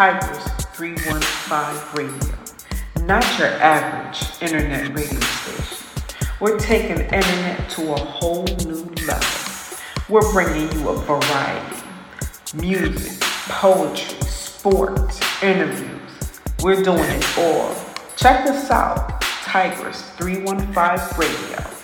Tigers 315 Radio, not your average internet radio station. We're taking internet to a whole new level. We're bringing you a variety music, poetry, sports, interviews. We're doing it all. Check us out, Tigers 315 Radio.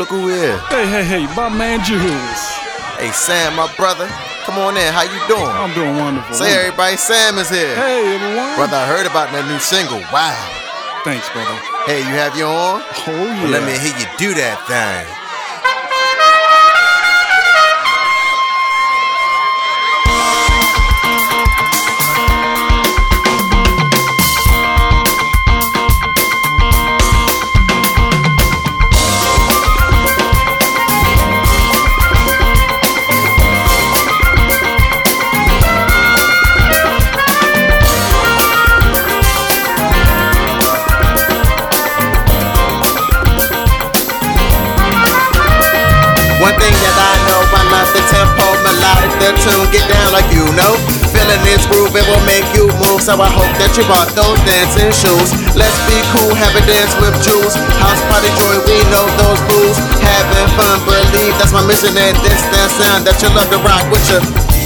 Look who here. Hey, hey, hey, my man Jules. Hey, Sam, my brother. Come on in. How you doing? I'm doing wonderful. Say, everybody, Sam is here. Hey, everyone. Brother, I heard about that new single. Wow. Thanks, brother. Hey, you have your on? Oh, yeah. Well, let me hear you do that thing. Tune, get down like you know. Feeling this groove, it will make you move, so I hope that you bought those dancing shoes. Let's be cool, have a dance with Jules. House party joy, we know those rules. Having fun, believe that's my mission, and this that sound that you love to rock with you.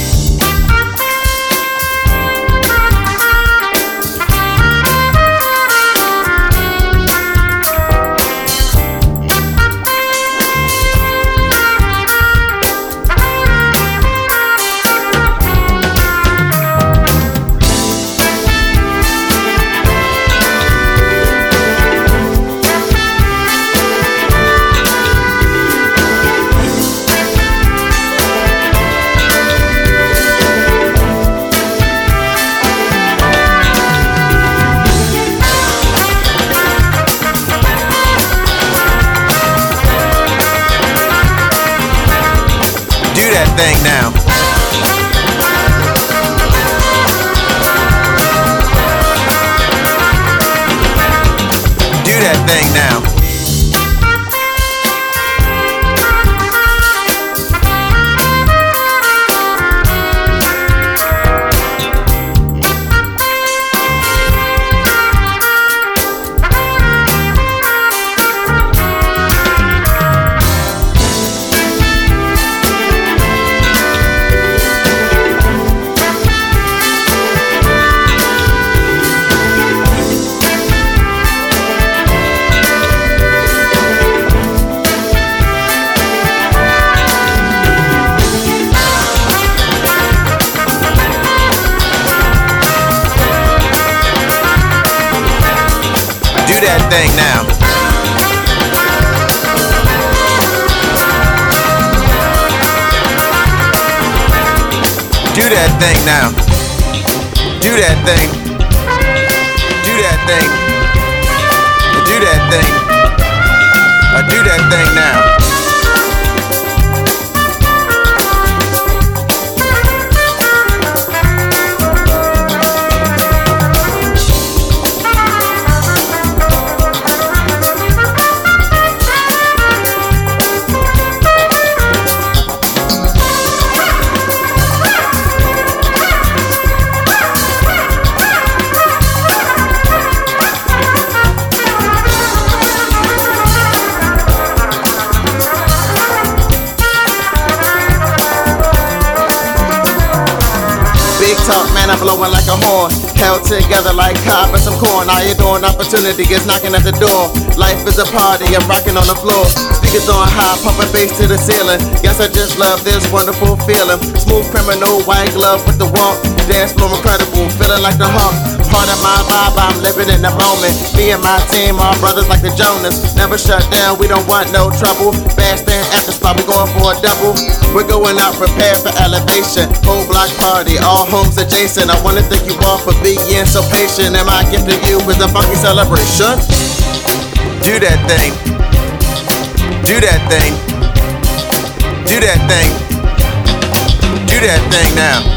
Blowing like a horn. Held together like cob and some corn. I you doing? Opportunity is knocking at the door. Life is a party, I'm rocking on the floor. Speakers on high, pumping bass to the ceiling. Guess I just love this wonderful feeling. Smooth criminal, white glove with the walk. Dance floor incredible, feeling like the hawk. Part of my vibe, I'm living in the moment. Me and my team are brothers like the Jonas. Never shut down, we don't want no trouble. Fast and after spot, we going for a double. We're going out prepared for elevation. Whole block party, all homes adjacent. I wanna thank you all for being so patient. And my gift you is a funky celebration. Do that thing. Do that thing. Do that thing. Do that thing now.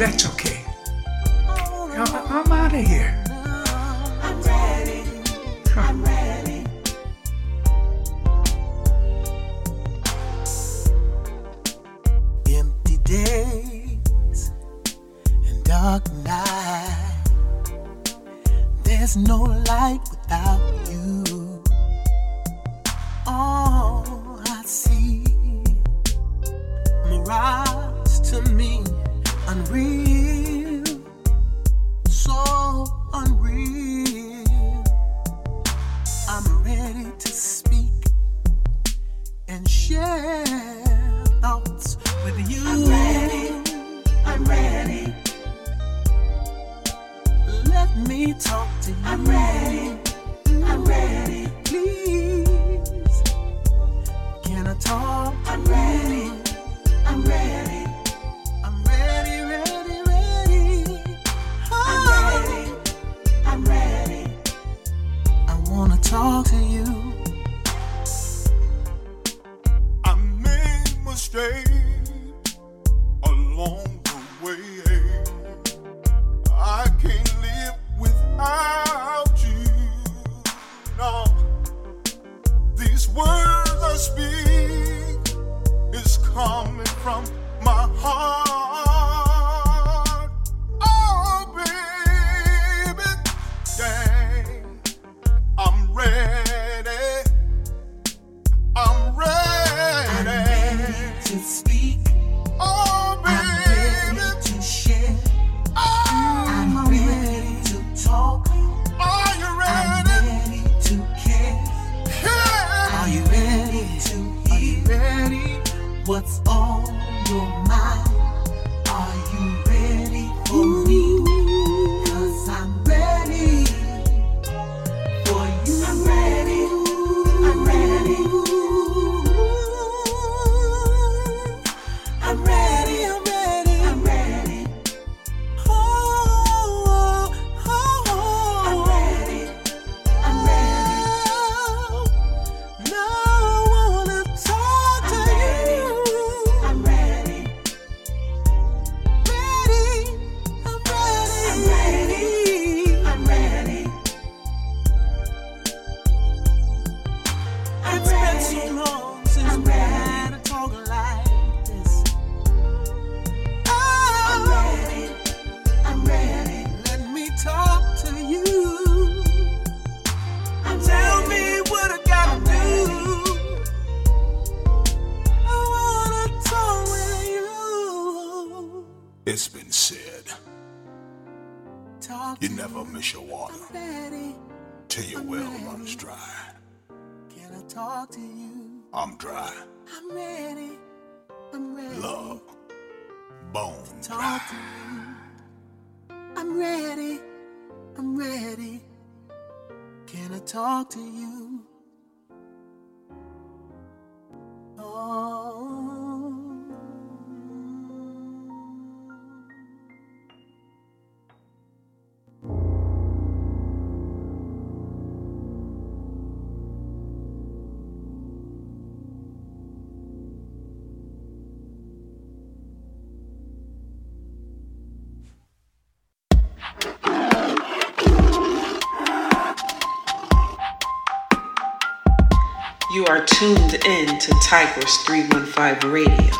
No, talk to you. You never miss your water I'm till your well runs dry. Can I talk to you? I'm dry. I'm ready. I'm ready. Love, bone Talk dry. to you. I'm ready. I'm ready. Can I talk to you? Oh. Tigers 315 Radio.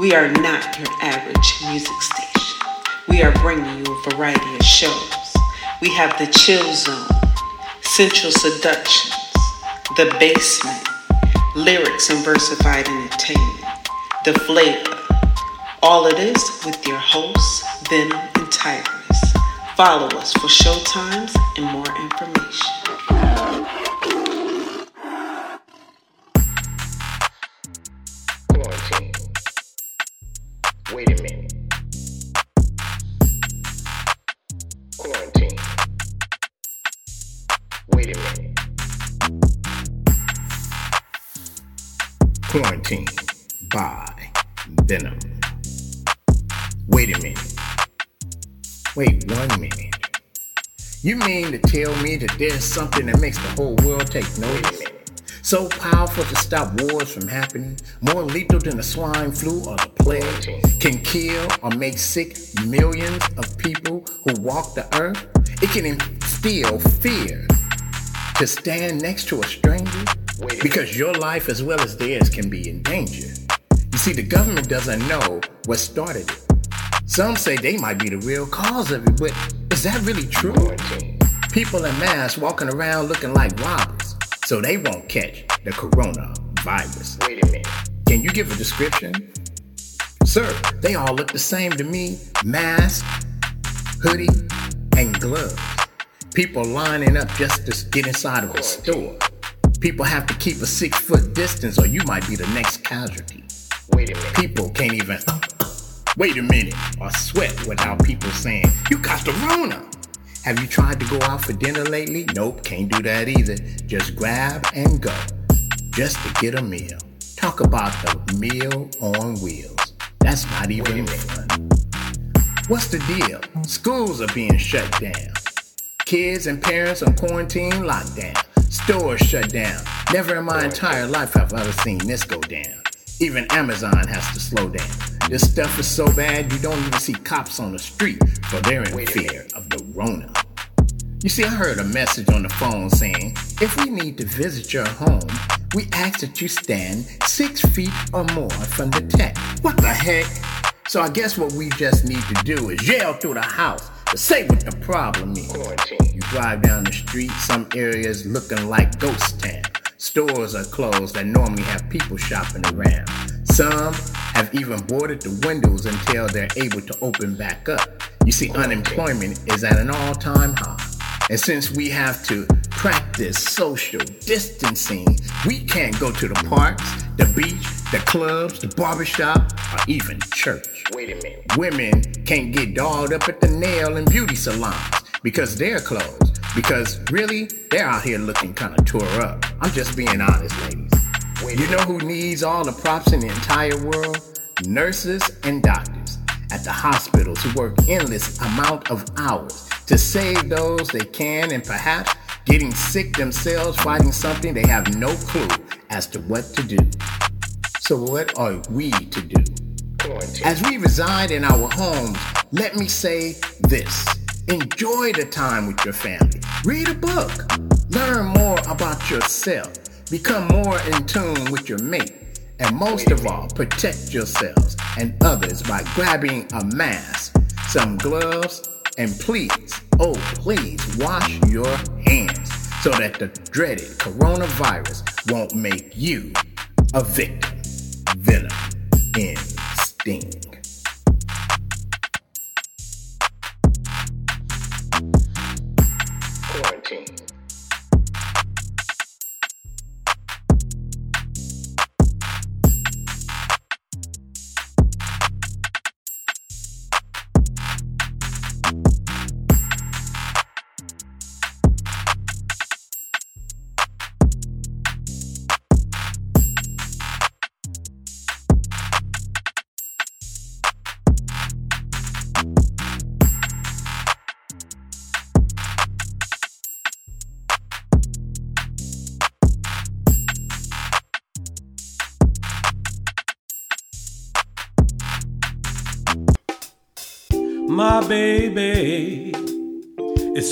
We are not your average music station. We are bringing you a variety of shows. We have the Chill Zone, Central Seductions, The Basement, Lyrics and Versified Entertainment, The Flavor. All of this with your hosts, Venom and Tigress. Follow us for showtimes and more information. Wait a minute. Quarantine. Wait a minute. Quarantine by Venom. Wait a minute. Wait one minute. You mean to tell me that there's something that makes the whole world take notice? So powerful to stop wars from happening, more lethal than the swine flu or the plague, can kill or make sick millions of people who walk the earth? It can instill fear to stand next to a stranger because your life as well as theirs can be in danger. You see, the government doesn't know what started it. Some say they might be the real cause of it, but is that really true? People in masks walking around looking like robbers, so they won't catch the coronavirus. Wait a minute. Can you give a description? Sir, they all look the same to me. Mask, hoodie, and gloves. People lining up just to get inside of a store. People have to keep a six foot distance or you might be the next casualty. Wait a minute. People can't even uh, uh, wait a minute or sweat without people saying, You got the Rona. Have you tried to go out for dinner lately? Nope, can't do that either. Just grab and go. Just to get a meal. Talk about the meal on wheels. That's not even fun. What's the deal? Schools are being shut down. Kids and parents on quarantine lockdown. Stores shut down. Never in my entire life have I ever seen this go down. Even Amazon has to slow down. This stuff is so bad you don't even see cops on the street for they're in fear Rona. You see, I heard a message on the phone saying, if we need to visit your home, we ask that you stand six feet or more from the tent. What the heck? So I guess what we just need to do is yell through the house to say what the problem is. You drive down the street, some areas looking like ghost town. Stores are closed that normally have people shopping around. Some have even boarded the windows until they're able to open back up. You see, unemployment is at an all time high. And since we have to practice social distancing, we can't go to the parks, the beach, the clubs, the barbershop, or even church. Wait a minute. Women can't get dolled up at the nail and beauty salons because they're closed. Because really, they're out here looking kind of tore up. I'm just being honest, ladies. You know who needs all the props in the entire world? Nurses and doctors at the hospitals who work endless amount of hours to save those they can and perhaps getting sick themselves fighting something they have no clue as to what to do. So what are we to do? As we reside in our homes, let me say this. Enjoy the time with your family. Read a book. Learn more about yourself. Become more in tune with your mate. And most of all, protect yourselves and others by grabbing a mask, some gloves, and please, oh please, wash your hands so that the dreaded coronavirus won't make you a victim. Venom in sting.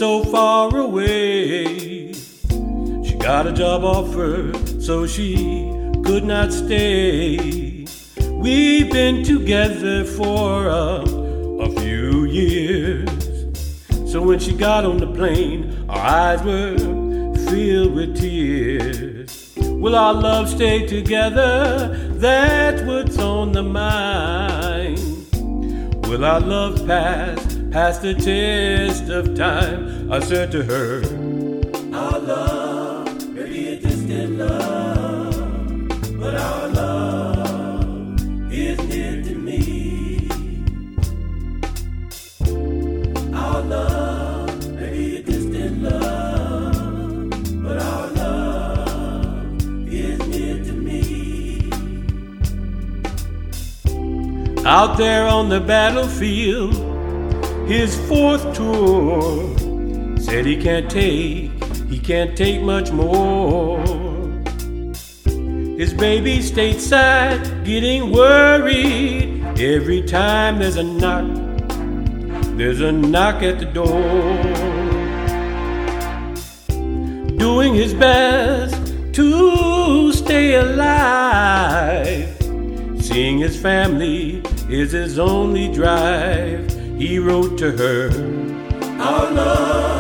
So far away. She got a job offer, so she could not stay. We've been together for a, a few years. So when she got on the plane, our eyes were filled with tears. Will our love stay together? That's what's on the mind. Will our love pass past the test of time? I said to her, Our love may be a distant love, but our love is near to me. Our love may be a distant love, but our love is near to me. Out there on the battlefield, his fourth tour, said he can't take, he can't take much more. His baby stateside, getting worried every time there's a knock. There's a knock at the door. Doing his best to stay alive. Seeing his family is his only drive. He wrote to her, Our love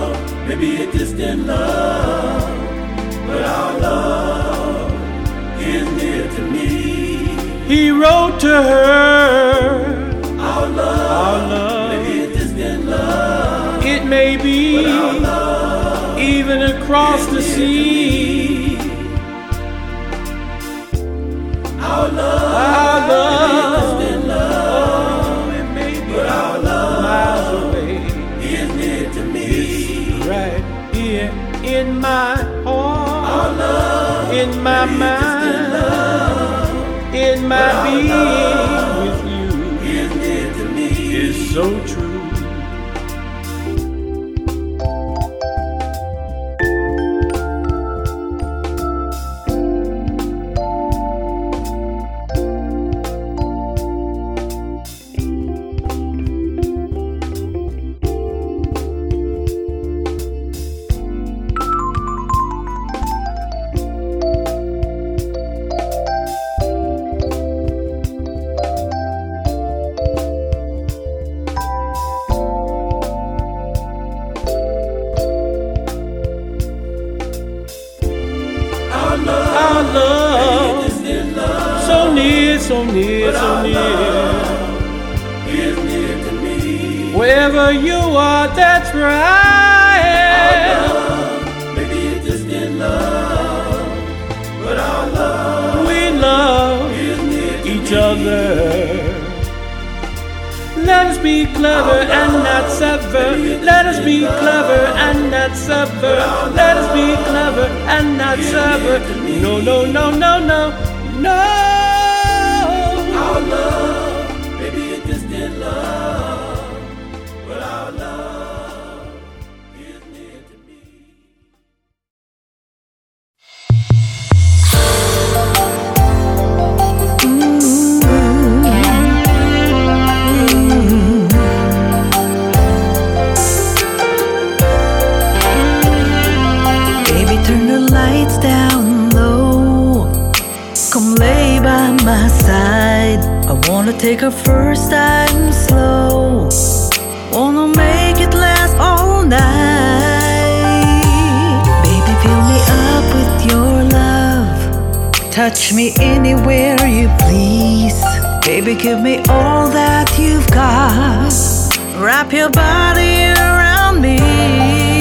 may be a distant love, but our love is near to me. He wrote to her, Our love, our love may be a distant love. It may be even across the sea. Our love, our love, in my heart. Love, in my mind, in my being with you. Is so true. Wherever you are, that's right. Maybe it's just in love, but our love, we love each other. Let us be clever and not sever. Let us be clever and not sever. Let us be clever and not sever. No, no, no, no, no, no. Take our first time slow. Wanna make it last all night. Baby, fill me up with your love. Touch me anywhere you please. Baby, give me all that you've got. Wrap your body around me.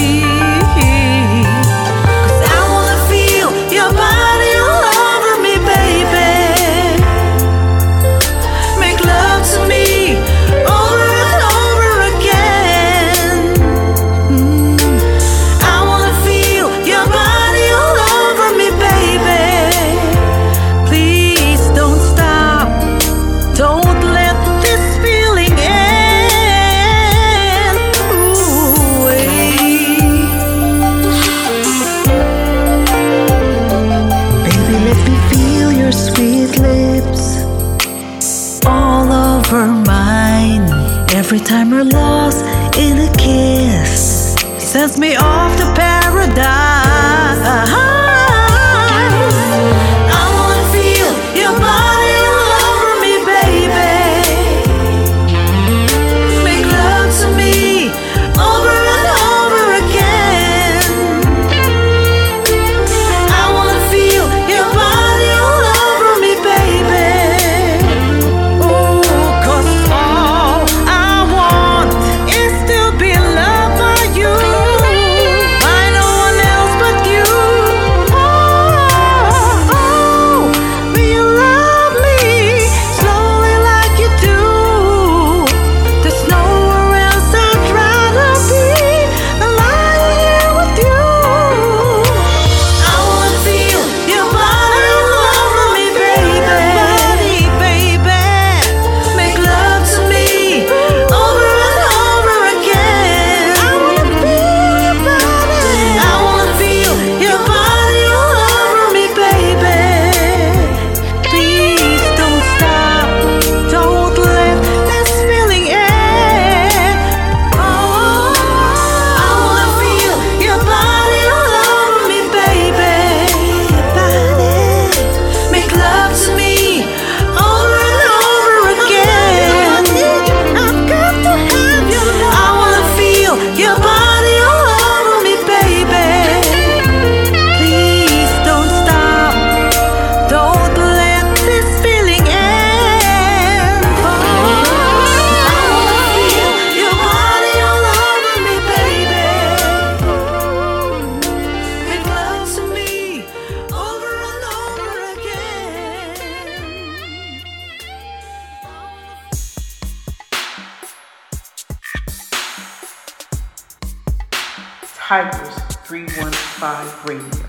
Radio.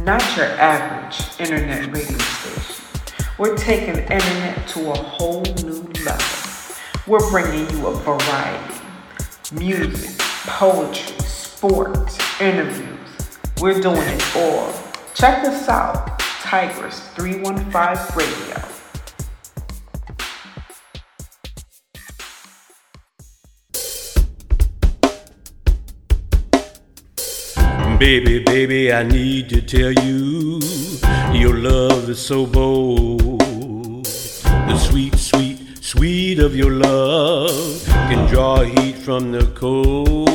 Not your average internet radio station. We're taking internet to a whole new level. We're bringing you a variety music, poetry, sports, interviews. We're doing it all. Check us out, Tigers 315 Radio. Baby, baby, I need to tell you, your love is so bold. The sweet, sweet, sweet of your love can draw heat from the cold.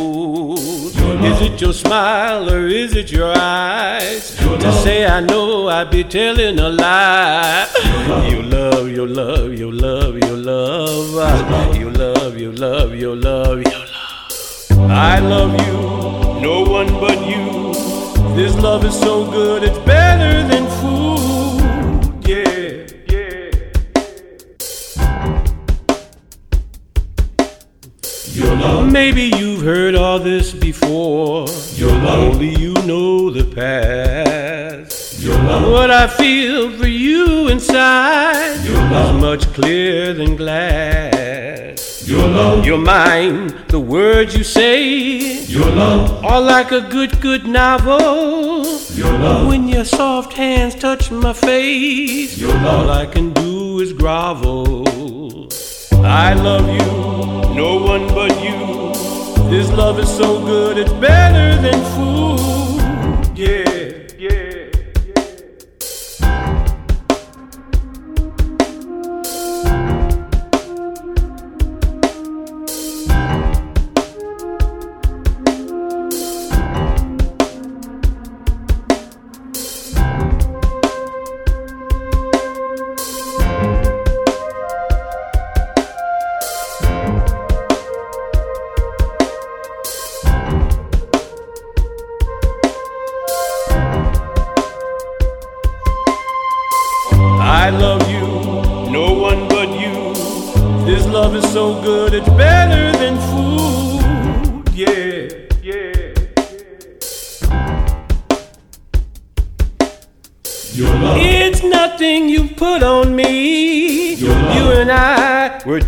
Is it your smile or is it your eyes? to say I know I'd be telling a lie. Your love, your love, your love, your love, your love, your love, your love, your love. I love you, no one but you. This love is so good, it's better than food. Yeah, yeah. Your love. Maybe you've heard all this before. Your love. Only you know the past. Your love. What I feel for you inside Your love. is much clearer than glass. Your love. Your mind, the words you say. Your love. Are like a good, good novel. Your love. When your soft hands touch my face. Your love. All I can do is grovel. I love you, no one but you. This love is so good, it's better than food. Yeah, yeah.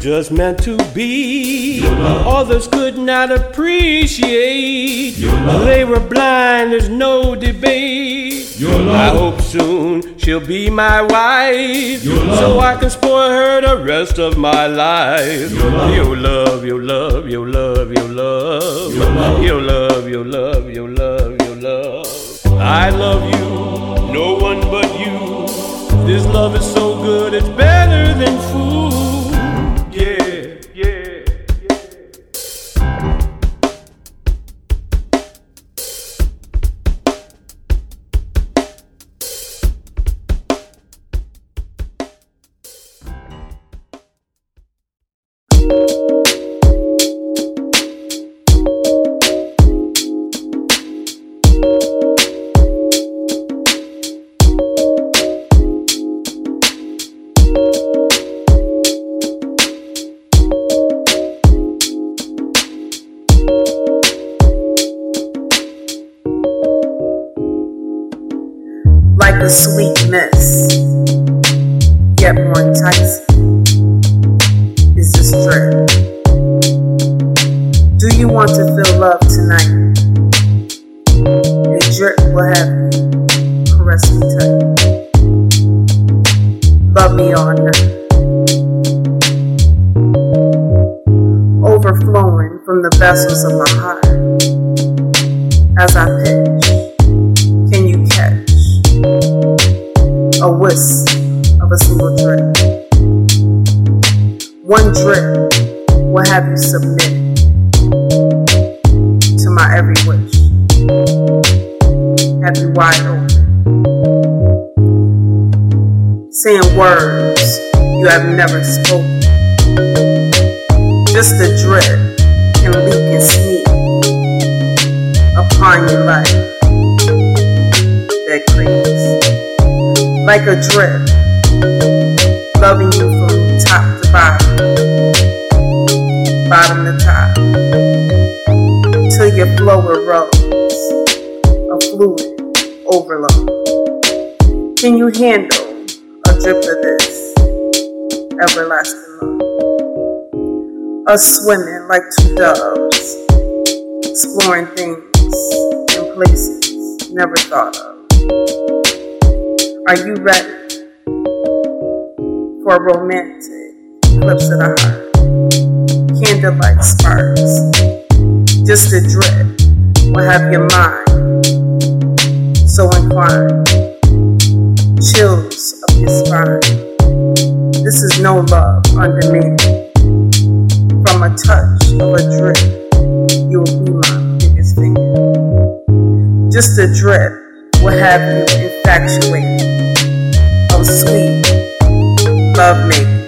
Just meant to be. Others could not appreciate. They were blind, there's no debate. I hope soon she'll be my wife. So I can spoil her the rest of my life. Your love, your love, your love, your love. Your love, your love, your love, your love. I love you, no one but you. This love is so good, it's better than food. Like a drip, loving you from top to bottom, bottom to top, till your flow erodes a fluid overload. Can you handle a drip of this everlasting love? Us swimming like two doves, exploring things and places never thought of. Are you ready for a romantic eclipse of the heart? Candlelight sparks, just a drip will have your mind so inclined. Chills up your spine. This is no love underneath. From a touch of a drip, you will be my biggest fan. Just a drip will have you infatuated of oh, sweet love making.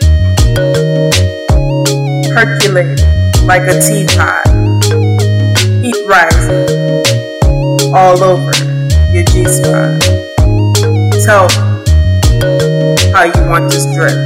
Percolating like a teapot, heat rising all over your G spot. Tell me how you want this drip.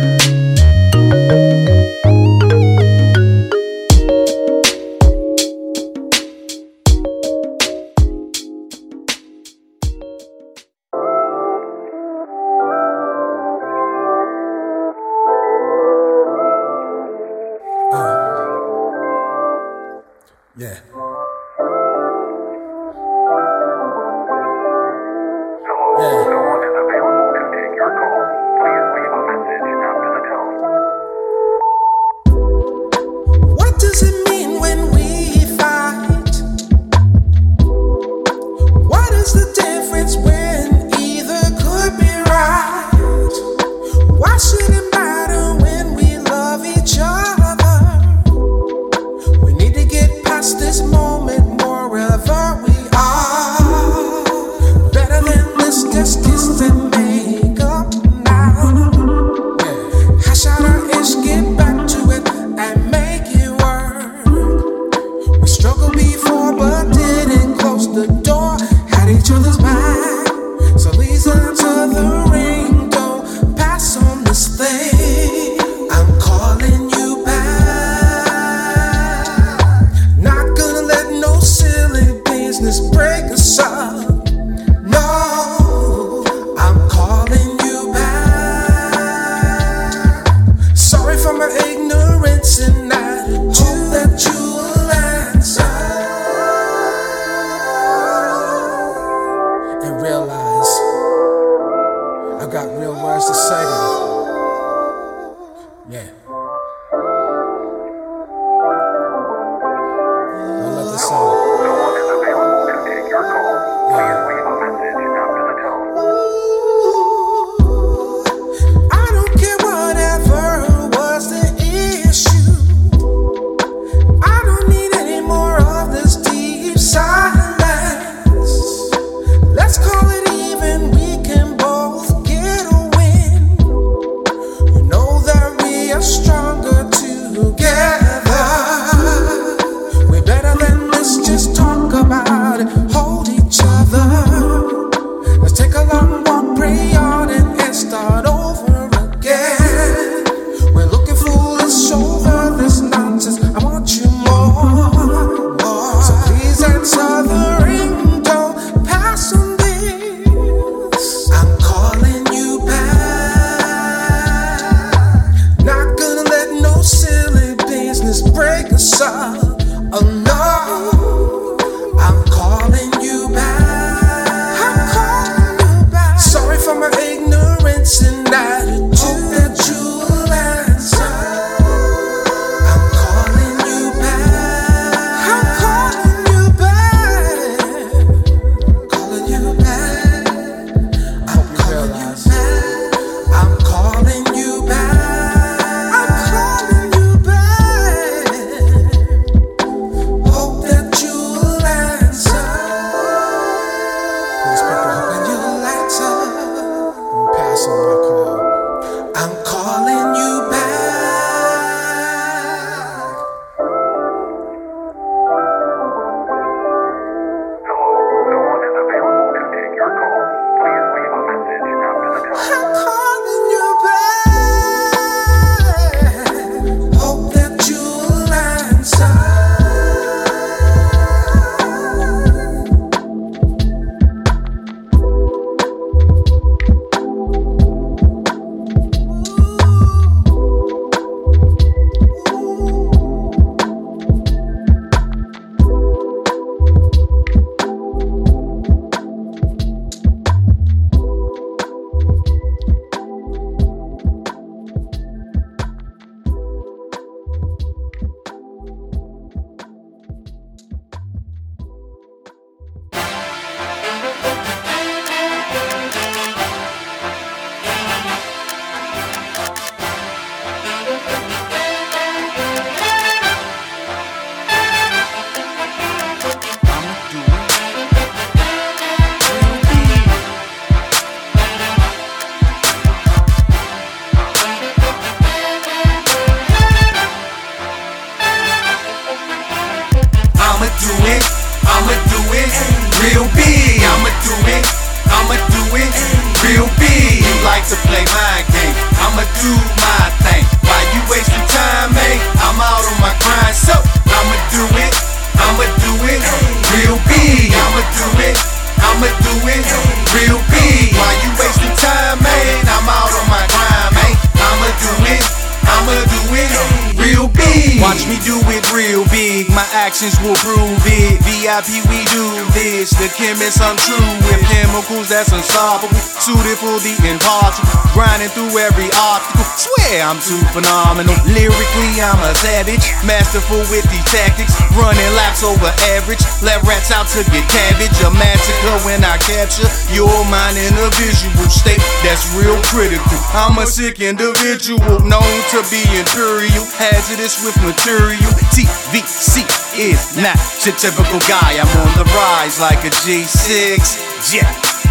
Lyrically, I'm a savage. Masterful with these tactics. Running laps over average. Let rats out to get cabbage. A massacre when I capture your mind in a visual state that's real critical. I'm a sick individual, known to be imperial. Hazardous with material. TVC is not your typical guy. I'm on the rise like a G6. Yeah.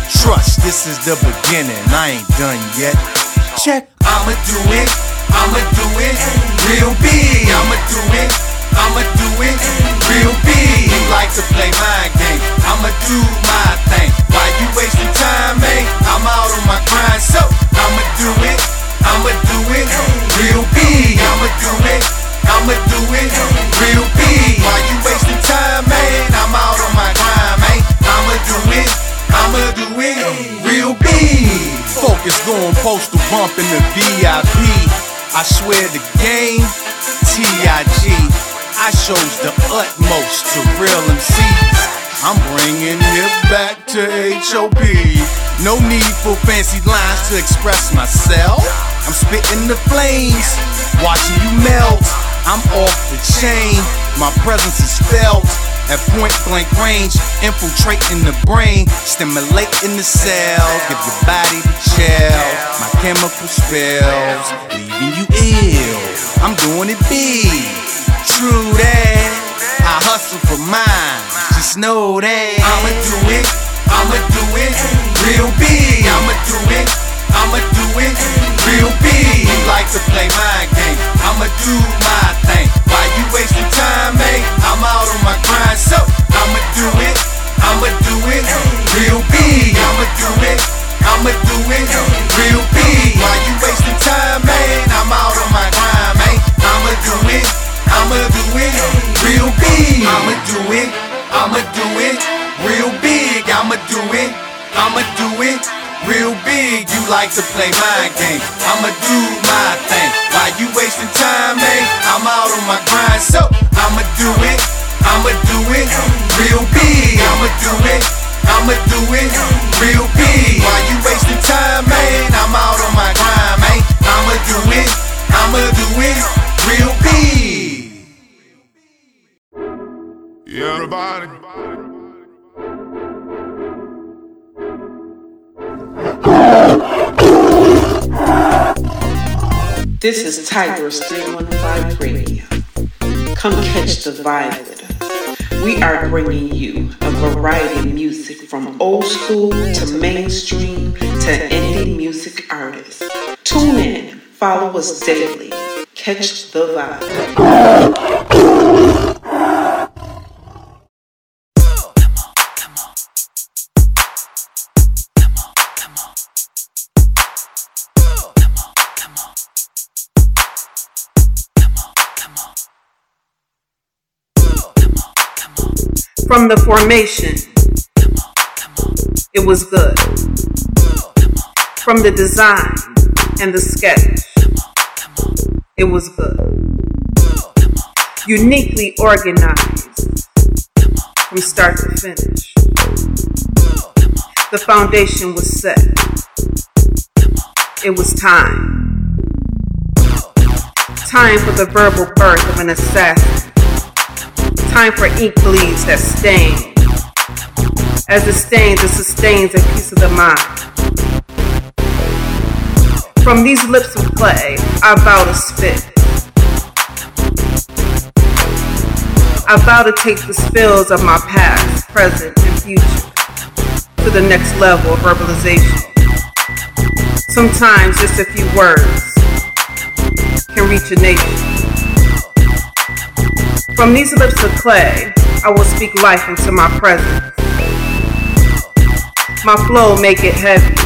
Trust, this is the beginning. I ain't done yet. Check. I'ma do it. I'ma do it. Real big. I'ma do it. I'ma do it. Real big. You like to play my game. I'ma do my thing. Why you wasting time, man? I'm out on my grind, so I'ma do it. I'ma do it. Real big. I'ma do it. I'ma do it. Real big. Why you wasting time, man? I'm out on my grind, man. I'ma do it. I'ma do it real big. Focus going postal bump in the VIP. I swear the game, TIG. I shows the utmost to real MCs. I'm bringing it back to HOP. No need for fancy lines to express myself. I'm spitting the flames, watching you melt. I'm off the chain, my presence is felt. At point blank range, infiltrating the brain, stimulating the cell, give your body the chill. My chemical spells, leaving you ill. I'm doing it big, true that. I hustle for mine, just know that. I'ma do it, I'ma do it, real big. I'ma do it, I'ma do it, real big. Like to play my game, I'ma do my thing. Why you wasting time, man? I'm out on my grind, so I'ma do it, I'ma do it, real big. I'ma do it, I'ma do it, real big. Why you wasting time, man? I'm out on my grind, man. I'ma do it, I'ma do it, real big. I'ma do it, I'ma do it, real big. I'ma do it, I'ma do it. Real big, you like to play my game. I'ma do my thing. Why you wasting time, man? I'm out on my grind, so I'ma do it. I'ma do it. Real big, I'ma do it. I'ma do it. Real big. Why you wasting time, man? I'm out on my grind, man. I'ma do it. I'ma do it. Real big. Yeah, everybody. This is Tigress 315 Radio. Come catch the vibe with us. We are bringing you a variety of music from old school to mainstream to indie music artists. Tune in, follow us daily, catch the vibe. From the formation, it was good. From the design and the sketch, it was good. Uniquely organized from start to finish. The foundation was set. It was time. Time for the verbal birth of an assassin. Time for ink bleeds that stain. As it stains, it sustains a piece of the mind. From these lips of clay, I vow to spit. I vow to take the spills of my past, present, and future to the next level of verbalization. Sometimes just a few words can reach a nation. From these lips of clay, I will speak life into my presence. My flow make it heavy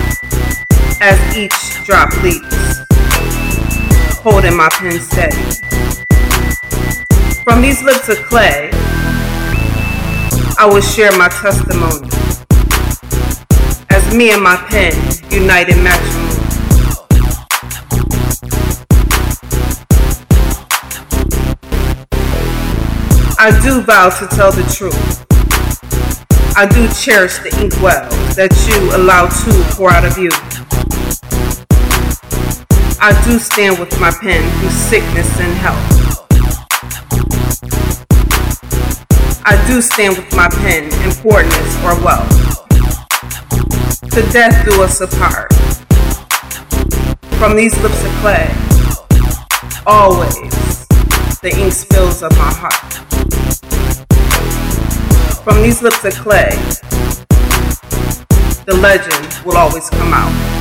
as each drop leaps, holding my pen steady. From these lips of clay, I will share my testimony as me and my pen unite in matrimony. I do vow to tell the truth. I do cherish the ink well that you allow to pour out of you. I do stand with my pen through sickness and health. I do stand with my pen in poorness or wealth. To death do us apart. From these lips of clay, always the ink spills of my heart. From these lips of clay, the legend will always come out.